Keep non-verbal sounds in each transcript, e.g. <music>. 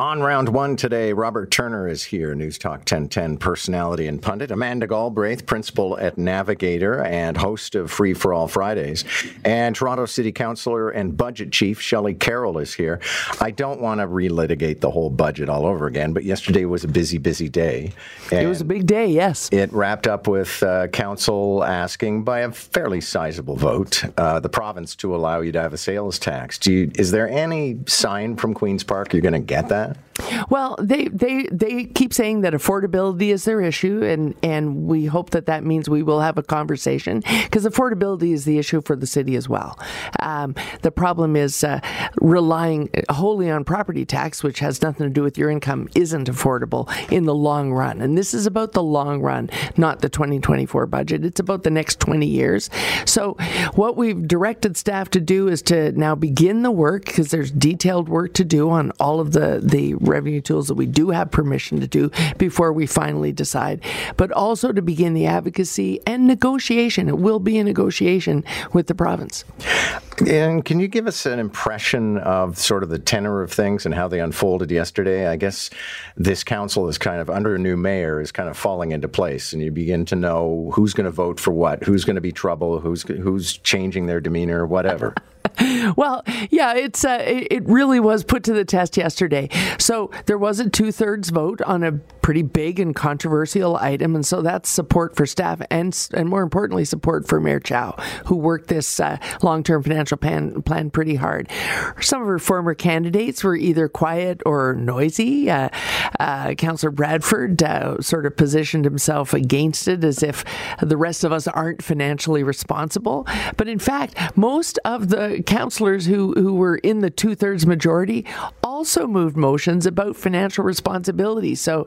On round one today, Robert Turner is here, News Talk 1010 personality and pundit. Amanda Galbraith, principal at Navigator and host of Free for All Fridays. And Toronto City Councillor and Budget Chief Shelley Carroll is here. I don't want to relitigate the whole budget all over again, but yesterday was a busy, busy day. it was a big day, yes. It wrapped up with uh, Council asking by a fairly sizable vote uh, the province to allow you to have a sales tax. You, is there any sign from Queen's Park you're going to get that? that. Well, they, they they keep saying that affordability is their issue, and, and we hope that that means we will have a conversation because affordability is the issue for the city as well. Um, the problem is uh, relying wholly on property tax, which has nothing to do with your income, isn't affordable in the long run. And this is about the long run, not the 2024 budget. It's about the next 20 years. So, what we've directed staff to do is to now begin the work because there's detailed work to do on all of the the revenue tools that we do have permission to do before we finally decide, but also to begin the advocacy and negotiation. It will be a negotiation with the province. And can you give us an impression of sort of the tenor of things and how they unfolded yesterday? I guess this council is kind of under a new mayor is kind of falling into place, and you begin to know who's going to vote for what, who's going to be trouble, who's who's changing their demeanor, whatever. <laughs> <laughs> well, yeah, it's uh, it really was put to the test yesterday. So there was a two thirds vote on a pretty big and controversial item, and so that's support for staff and and more importantly, support for Mayor Chow, who worked this uh, long term financial plan plan pretty hard. Some of her former candidates were either quiet or noisy. Uh, uh, Councillor Bradford uh, sort of positioned himself against it as if the rest of us aren't financially responsible, but in fact, most of the councillors who, who were in the two thirds majority also moved motions about financial responsibility. So,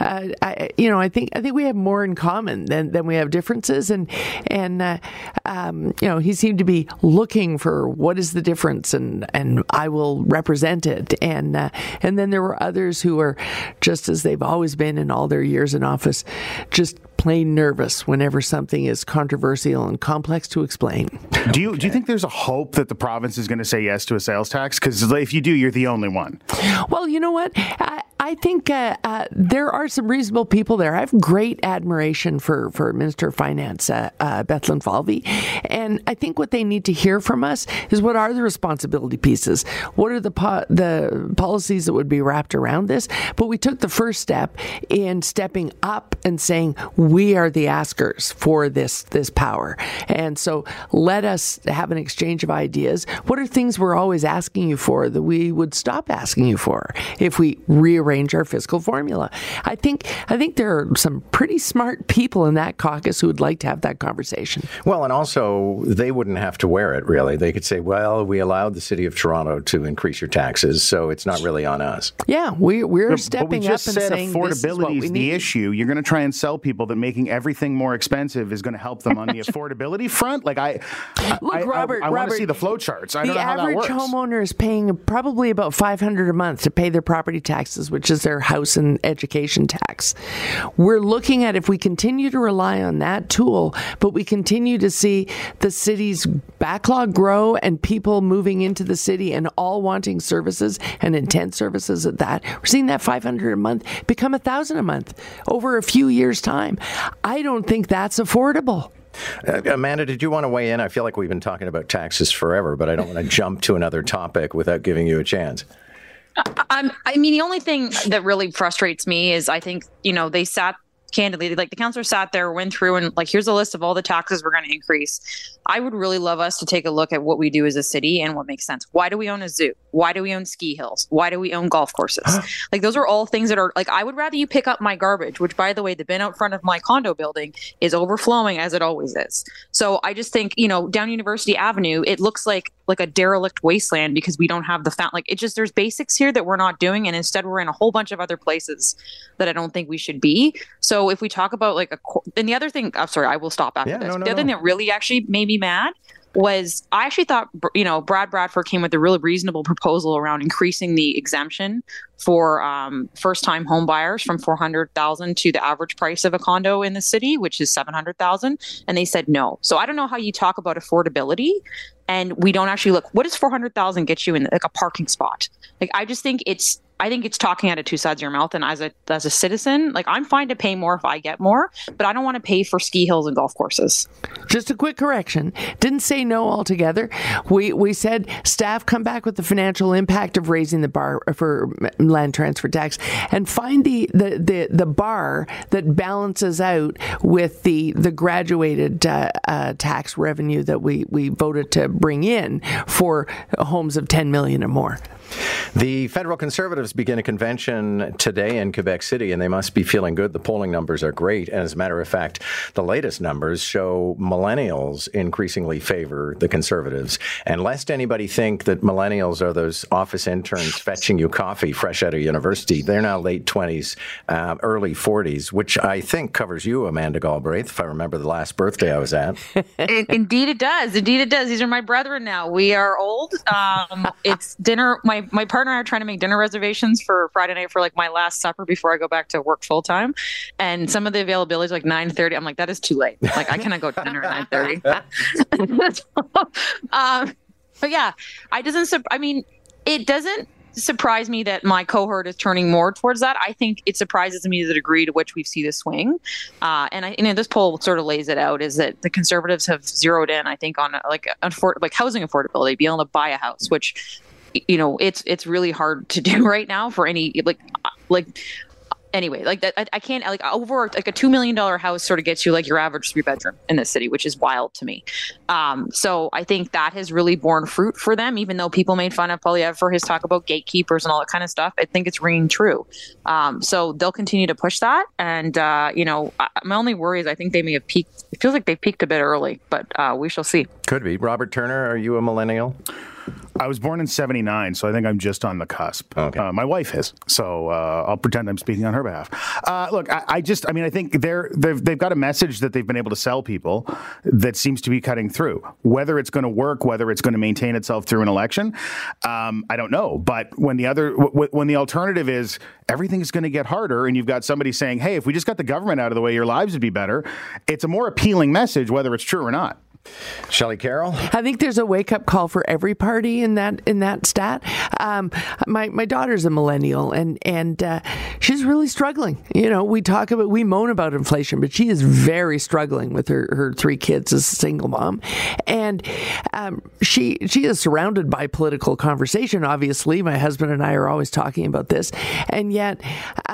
uh, I, you know, I think I think we have more in common than, than we have differences, and and uh, um, you know, he seemed to be looking for what is the difference, and and I will represent it, and uh, and then there were others who were just as they've always been in all their years in office, just plain nervous whenever something is controversial and complex to explain. Do you okay. do you think there's a hope that the province is going to say yes to a sales tax? Because if you do, you're the only one. Well, you know what? I, I think uh, uh, there are some reasonable people there. I have great admiration for, for Minister of Finance, uh, uh, Bethlenfalvy. And I think what they need to hear from us is what are the responsibility pieces? What are the, po- the policies that would be wrapped around this? But we took the first step in stepping up and saying, we are the askers for this, this power. And so let us have an exchange of ideas. What are things we're always asking you for that we would stop asking you for if we rearrange rearrange our fiscal formula. I think I think there are some pretty smart people in that caucus who would like to have that conversation. Well, and also they wouldn't have to wear it really. They could say, "Well, we allowed the city of Toronto to increase your taxes, so it's not really on us." Yeah, we we're but, stepping but we just up said and saying affordability is, is the issue. You're going to try and sell people that making everything more expensive is going to help them on the <laughs> affordability front. Like I, look, I, Robert, I, I want to see the flow charts. I the average homeowner is paying probably about 500 a month to pay their property taxes, which is their house and education tax. We're looking at if we continue to rely on that tool, but we continue to see the city's backlog grow and people moving into the city and all wanting services and intense services at that. We're seeing that 500 a month become a thousand a month over a few years' time. I don't think that's affordable. Uh, Amanda, did you want to weigh in? I feel like we've been talking about taxes forever, but I don't want to <laughs> jump to another topic without giving you a chance. I'm, I mean, the only thing that really frustrates me is I think, you know, they sat candidly, like the counselor sat there, went through, and like, here's a list of all the taxes we're going to increase. I would really love us to take a look at what we do as a city and what makes sense. Why do we own a zoo? Why do we own ski hills? Why do we own golf courses? like, those are all things that are like, I would rather you pick up my garbage, which, by the way, the bin out front of my condo building is overflowing as it always is. So I just think, you know, down University Avenue, it looks like like a derelict wasteland because we don't have the fountain. Like, it just, there's basics here that we're not doing. And instead, we're in a whole bunch of other places that I don't think we should be. So if we talk about like a, and the other thing, I'm sorry, I will stop after yeah, this. No, no, the other no. thing that really actually made me mad was I actually thought you know Brad Bradford came with a really reasonable proposal around increasing the exemption for um, first time home buyers from 400,000 to the average price of a condo in the city which is 700,000 and they said no. So I don't know how you talk about affordability and we don't actually look what does 400,000 get you in like a parking spot. Like I just think it's I think it's talking out of two sides of your mouth. And as a as a citizen, like I'm fine to pay more if I get more, but I don't want to pay for ski hills and golf courses. Just a quick correction. Didn't say no altogether. We we said staff come back with the financial impact of raising the bar for land transfer tax and find the the the, the bar that balances out with the the graduated uh, uh, tax revenue that we we voted to bring in for homes of 10 million or more. The federal conservatives begin a convention today in Quebec City, and they must be feeling good. The polling numbers are great. And as a matter of fact, the latest numbers show millennials increasingly favor the conservatives. And lest anybody think that millennials are those office interns fetching you coffee fresh out of university, they're now late 20s, uh, early 40s, which I think covers you, Amanda Galbraith, if I remember the last birthday I was at. Indeed, it does. Indeed, it does. These are my brethren now. We are old. Um, it's dinner. My my partner and I are trying to make dinner reservations for Friday night for like my last supper before I go back to work full time. And some of the availability is like nine thirty. I'm like, that is too late. Like I cannot go to dinner at nine thirty. <laughs> <laughs> um, but yeah, I doesn't. I mean, it doesn't surprise me that my cohort is turning more towards that. I think it surprises me the degree to which we see the swing. Uh, and I, and this poll sort of lays it out is that the conservatives have zeroed in, I think, on like unfor- like housing affordability, being able to buy a house, which you know it's it's really hard to do <laughs> right now for any like like anyway like that I, I, can't like over like a two million dollar house sort of gets you like your average three bedroom in the city which is wild to me. Um so i think that has really borne fruit for them even though people made fun of Poilievre for his talk about gatekeepers and all that kind of stuff i think it's ringing true. Um so they'll continue to push that. And uh you know my only worry is i think they may have peaked it feels like they peaked a bit early but uh we shall see. Could be. Robert turner are you a millennial I was born in 79, so I think I'm just on the cusp. Okay. Uh, my wife is, so uh, I'll pretend I'm speaking on her behalf. Uh, look, I, I, just, I mean, I think they're, they've, they've got a message that they've been able to sell people that seems to be cutting through. Whether it's going to work, whether it's going to maintain itself through an election, um, I don't know. But when the other, w- when the alternative is everything's going to get harder, and you've got somebody saying, hey, if we just got the government out of the way, your lives would be better, it's a more appealing message, whether it's true or not. Shelley Carroll. I think there's a wake up call for every party in that in that stat. Um, my my daughter's a millennial and and uh, she's really struggling. You know, we talk about we moan about inflation, but she is very struggling with her, her three kids as a single mom, and um, she she is surrounded by political conversation. Obviously, my husband and I are always talking about this, and yet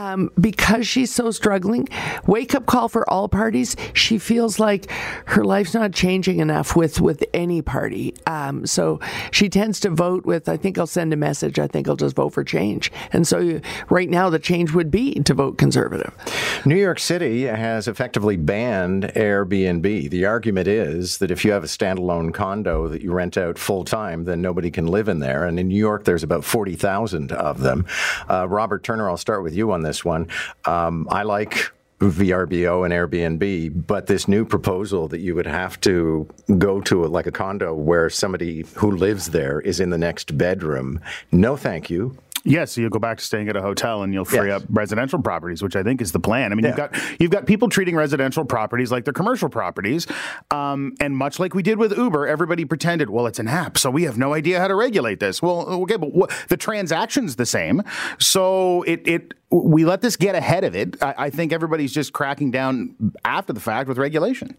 um, because she's so struggling, wake up call for all parties. She feels like her life's not changing enough with with any party. Um, so she tends to vote with. I think I'll send a message. I think I'll just vote for change. And so you, right now, the change would be to vote conservative. New York City has effectively banned Airbnb. The argument is that if you have a standalone condo that you rent out full time, then nobody can live in there. And in New York, there's about forty thousand of them. Uh, Robert Turner, I'll start with you on this one. Um, I like VRBO and Airbnb, but this new proposal that you would have to go to like a condo where somebody who lives there is in the next bedroom. No, thank you. Yes, yeah, so you'll go back to staying at a hotel and you'll free yes. up residential properties, which I think is the plan. I mean, yeah. you've got you've got people treating residential properties like they're commercial properties, um, and much like we did with Uber, everybody pretended, well, it's an app, so we have no idea how to regulate this. Well, okay, but what, the transaction's the same, so it it we let this get ahead of it. I, I, think everybody's just cracking down after the fact with regulation.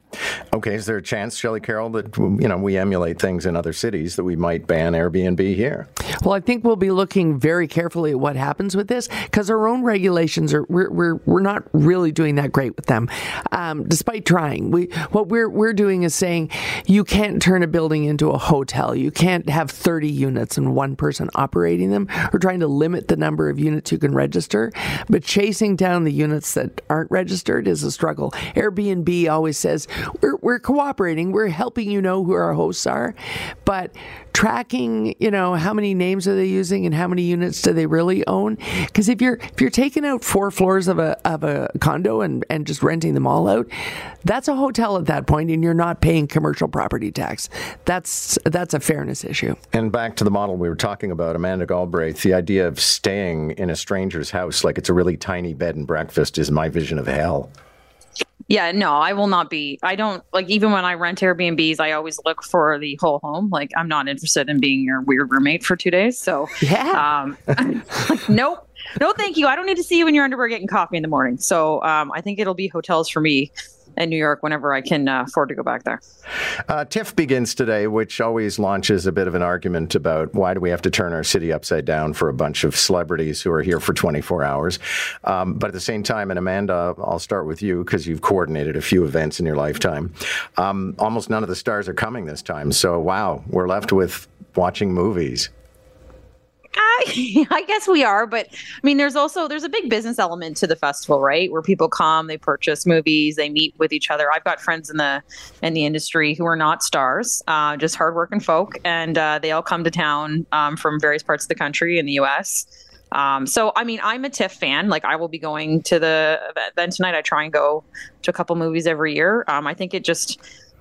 Okay, is there a chance, Shelley Carroll, that you know we emulate things in other cities that we might ban Airbnb here? Well, I think we'll be looking very carefully at what happens with this because our own regulations are we're, we're we're not really doing that great with them, um, despite trying. We what we're we're doing is saying you can't turn a building into a hotel. You can't have 30 units and one person operating them. We're trying to limit the number of units you can register. But chasing down the units that aren't registered is a struggle. Airbnb always says, we're, we're cooperating, we're helping you know who our hosts are. But tracking, you know, how many names are they using and how many units do they really own? Because if you're if you're taking out four floors of a of a condo and, and just renting them all out, that's a hotel at that point and you're not paying commercial property tax. That's that's a fairness issue. And back to the model we were talking about, Amanda Galbraith, the idea of staying in a stranger's house like it's a really tiny bed and breakfast is my vision of hell. Yeah, no, I will not be. I don't like even when I rent Airbnbs, I always look for the whole home. Like I'm not interested in being your weird roommate for two days. So yeah, um, like, <laughs> nope. no, thank you. I don't need to see you in your underwear getting coffee in the morning. So um, I think it'll be hotels for me in New York whenever I can uh, afford to go back there. Uh, TIFF begins today, which always launches a bit of an argument about why do we have to turn our city upside down for a bunch of celebrities who are here for 24 hours. Um, but at the same time, and Amanda, I'll start with you because you've coordinated a few events in your lifetime. Um, almost none of the stars are coming this time. So, wow, we're left with watching movies. I, <laughs> I guess we are, but I mean, there's also there's a big business element to the festival, right? Where people come, they purchase movies, they meet with each other. I've got friends in the in the industry who are not stars, uh, just hardworking folk, and uh, they all come to town um, from various parts of the country in the U.S. Um, so, I mean, I'm a TIFF fan. Like, I will be going to the event tonight. I try and go to a couple movies every year. Um, I think it just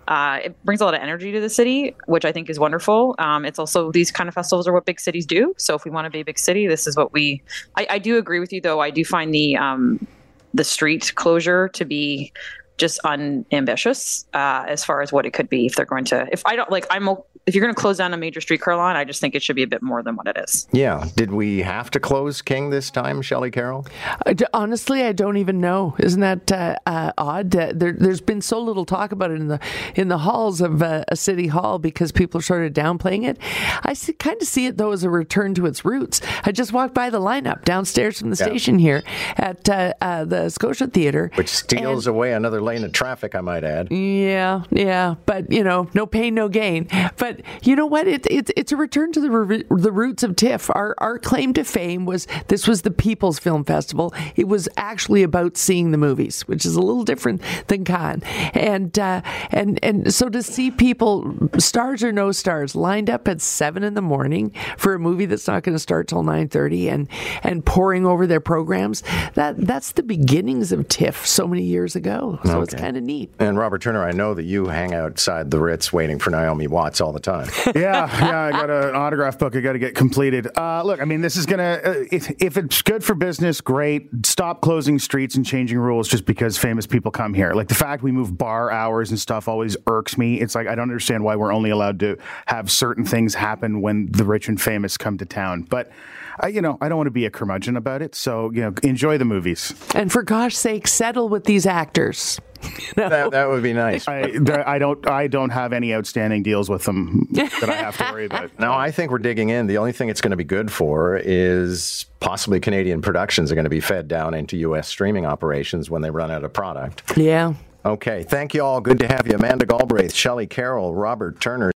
uh, it brings a lot of energy to the city, which I think is wonderful. Um, it's also these kind of festivals are what big cities do. So if we want to be a big city, this is what we. I, I do agree with you, though. I do find the um, the street closure to be just unambitious uh, as far as what it could be if they're going to. If I don't like, I'm if you're going to close down a major streetcar line, I just think it should be a bit more than what it is. Yeah. Did we have to close King this time, Shelley Carroll? Uh, honestly, I don't even know. Isn't that uh, uh, odd? Uh, there, has been so little talk about it in the in the halls of uh, a city hall because people are sort of downplaying it. I see, kind of see it though as a return to its roots. I just walked by the lineup downstairs from the yeah. station here at uh, the Scotia Theatre, which steals and, away another lane of traffic. I might add. Yeah, yeah, but you know, no pain, no gain. But you know what? It, it, it's a return to the the roots of TIFF. Our our claim to fame was this was the People's Film Festival. It was actually about seeing the movies, which is a little different than Cannes. And uh, and and so to see people, stars or no stars, lined up at seven in the morning for a movie that's not going to start till nine thirty, and and pouring over their programs. That that's the beginnings of TIFF so many years ago. So okay. it's kind of neat. And Robert Turner, I know that you hang outside the Ritz waiting for Naomi Watts all the time. <laughs> yeah, yeah, I got an autograph book I got to get completed. Uh, look, I mean, this is gonna uh, if if it's good for business, great. Stop closing streets and changing rules just because famous people come here. Like the fact we move bar hours and stuff always irks me. It's like I don't understand why we're only allowed to have certain things happen when the rich and famous come to town, but. I, you know, I don't want to be a curmudgeon about it. So, you know, enjoy the movies. And for gosh sake, settle with these actors. <laughs> You know? that, that would be nice. I, I, don't. I don't have any outstanding deals with them that I have to worry about. <laughs> No, I think we're digging in. The only thing it's going to be good for is possibly Canadian productions are going to be fed down into U.S. streaming operations when they run out of product. Yeah. Okay. Thank you all. Good to have you, Amanda Galbraith, Shelley Carroll, Robert Turner.